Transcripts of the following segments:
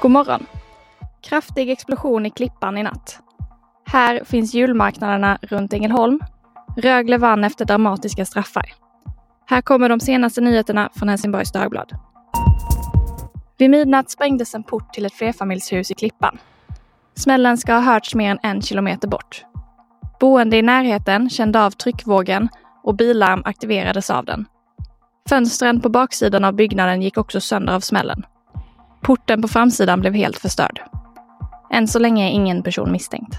God morgon! Kraftig explosion i Klippan i natt. Här finns julmarknaderna runt Ängelholm. Rögle vann efter dramatiska straffar. Här kommer de senaste nyheterna från Helsingborgs Dagblad. Vid midnatt sprängdes en port till ett flerfamiljshus i Klippan. Smällen ska ha hörts mer än en kilometer bort. Boende i närheten kände av tryckvågen och bilarm aktiverades av den. Fönstren på baksidan av byggnaden gick också sönder av smällen. Porten på framsidan blev helt förstörd. Än så länge är ingen person misstänkt.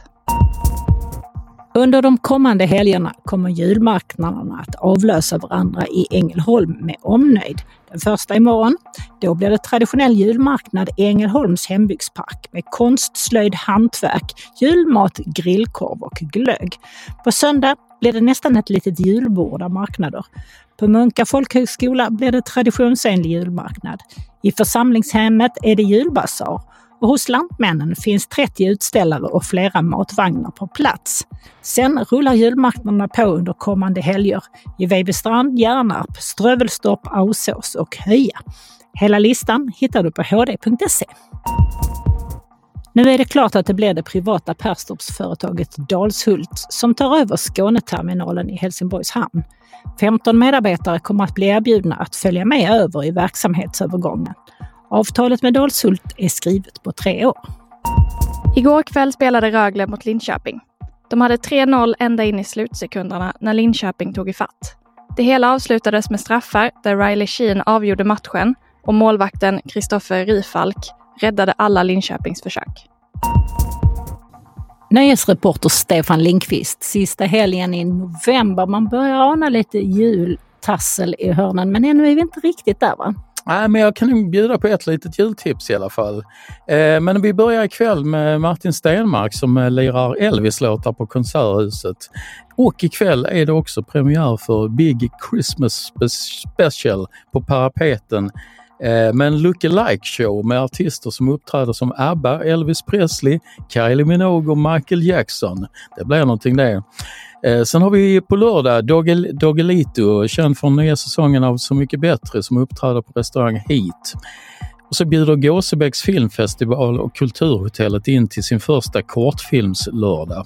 Under de kommande helgerna kommer julmarknaderna att avlösa varandra i Ängelholm med omnöjd. Den första imorgon, då blir det traditionell julmarknad i Ängelholms hembygdspark med konst, slöjd, hantverk, julmat, grillkorv och glögg. På söndag blir det nästan ett litet julbord av marknader. På Munka folkhögskola blir det traditionsenlig julmarknad. I församlingshemmet är det julbasar och hos Lantmännen finns 30 utställare och flera matvagnar på plats. Sen rullar julmarknaderna på under kommande helger i Vejbystrand, Hjärnarp, Strövelstorp, Ausås och Höja. Hela listan hittar du på hd.se. Nu är det klart att det blir det privata Perstorpsföretaget Dalshult som tar över Skåneterminalen i Helsingborgs hamn. 15 medarbetare kommer att bli erbjudna att följa med över i verksamhetsövergången. Avtalet med Dalshult är skrivet på tre år. Igår kväll spelade Rögle mot Linköping. De hade 3-0 ända in i slutsekunderna när Linköping tog ifatt. Det hela avslutades med straffar där Riley Sheen avgjorde matchen och målvakten Kristoffer Rifalk räddade alla Linköpings försök. Nöjesreporter Stefan Linkvist. Sista helgen i november. Man börjar ana lite jultassel i hörnen men ännu är vi inte riktigt där va? Nej, men jag kan bjuda på ett litet jultips i alla fall. Eh, men vi börjar ikväll med Martin Stenmark som eh, lirar Elvis-låtar på Konserthuset. Och ikväll är det också premiär för Big Christmas Special på Parapeten Eh, men med en look-alike show med artister som uppträder som ABBA, Elvis Presley, Kylie Minogue och Michael Jackson. Det blir någonting det. Eh, sen har vi på lördag Dogel, Dogelito, känd från nya säsongen av Så mycket bättre, som uppträder på restaurang Heat. Och så bjuder Gåsebäcks filmfestival och Kulturhotellet in till sin första kortfilmslördag.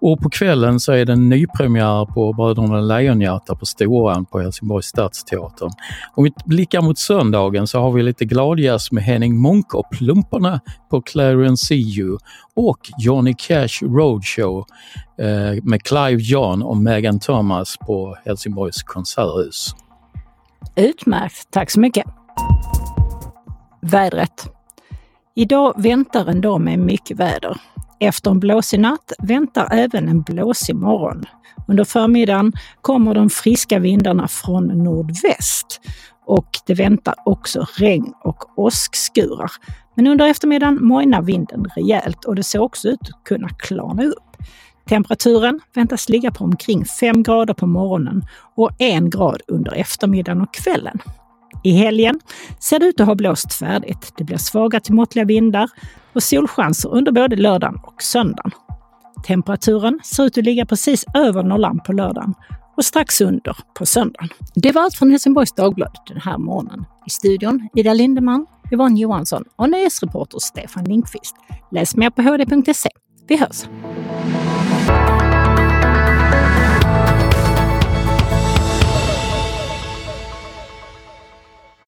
Och på kvällen så är det en nypremiär på Bröderna Lejonhjärta på Storan på Helsingborgs stadsteater. Om vi blickar mot söndagen så har vi lite gladjazz med Henning Monk och Plumparna på Clarence See och Johnny Cash Roadshow eh, med Clive John och Megan Thomas på Helsingborgs konserthus. Utmärkt, tack så mycket! Vädret. Idag väntar en dag med mycket väder. Efter en blåsig natt väntar även en blåsig morgon. Under förmiddagen kommer de friska vindarna från nordväst och det väntar också regn och åskskurar. Men under eftermiddagen mojnar vinden rejält och det ser också ut att kunna klarna upp. Temperaturen väntas ligga på omkring 5 grader på morgonen och 1 grad under eftermiddagen och kvällen. I helgen ser det ut att ha blåst färdigt. Det blir svaga till måttliga vindar och solchanser under både lördagen och söndagen. Temperaturen ser ut att ligga precis över nollan på lördagen och strax under på söndagen. Det var allt från Helsingborgs Dagblad den här morgonen. I studion Ida Lindeman, Yvonne Johansson och nyhetsreporter Stefan Lindqvist. Läs mer på hd.se. Vi hörs!